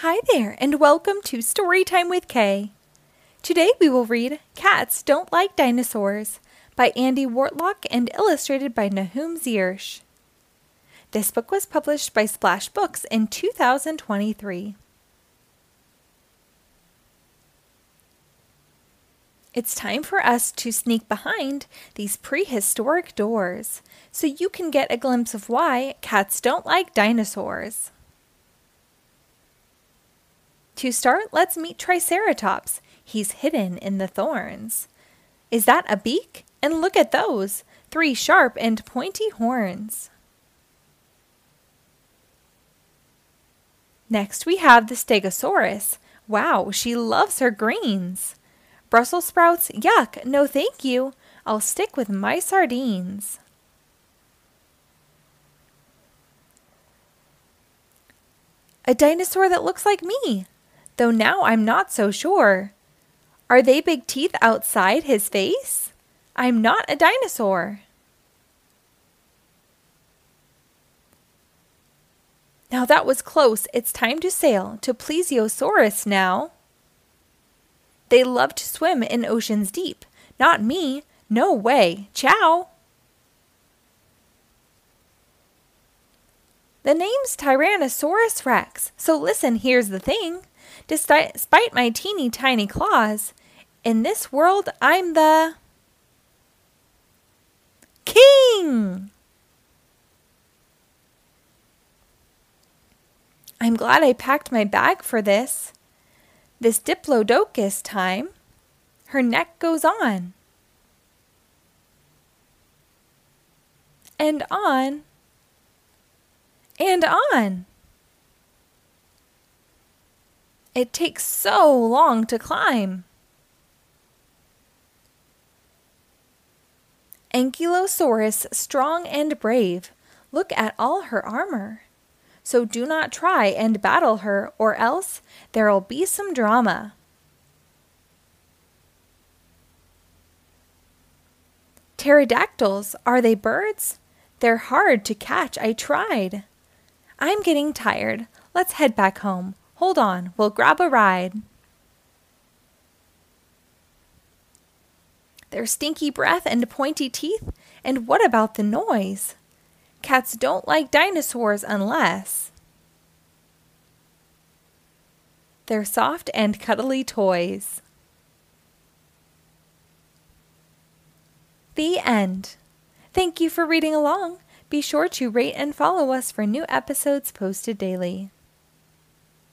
Hi there, and welcome to Storytime with K. Today we will read Cats Don't Like Dinosaurs by Andy Wortlock and illustrated by Nahum Ziersch. This book was published by Splash Books in 2023. It's time for us to sneak behind these prehistoric doors so you can get a glimpse of why cats don't like dinosaurs. To start, let's meet Triceratops. He's hidden in the thorns. Is that a beak? And look at those three sharp and pointy horns. Next, we have the Stegosaurus. Wow, she loves her greens. Brussels sprouts? Yuck, no thank you. I'll stick with my sardines. A dinosaur that looks like me though now I'm not so sure. Are they big teeth outside his face? I'm not a dinosaur. Now that was close. It's time to sail to Plesiosaurus now. They love to swim in oceans deep. Not me. No way. Ciao. The name's Tyrannosaurus Rex. So listen, here's the thing. Despite my teeny tiny claws, in this world I'm the king. I'm glad I packed my bag for this. This Diplodocus time, her neck goes on. And on. And on. It takes so long to climb. Ankylosaurus, strong and brave, look at all her armor. So do not try and battle her, or else there'll be some drama. Pterodactyls, are they birds? They're hard to catch, I tried. I'm getting tired. Let's head back home. Hold on, we'll grab a ride. Their stinky breath and pointy teeth, and what about the noise? Cats don't like dinosaurs unless they're soft and cuddly toys. The end. Thank you for reading along. Be sure to rate and follow us for new episodes posted daily.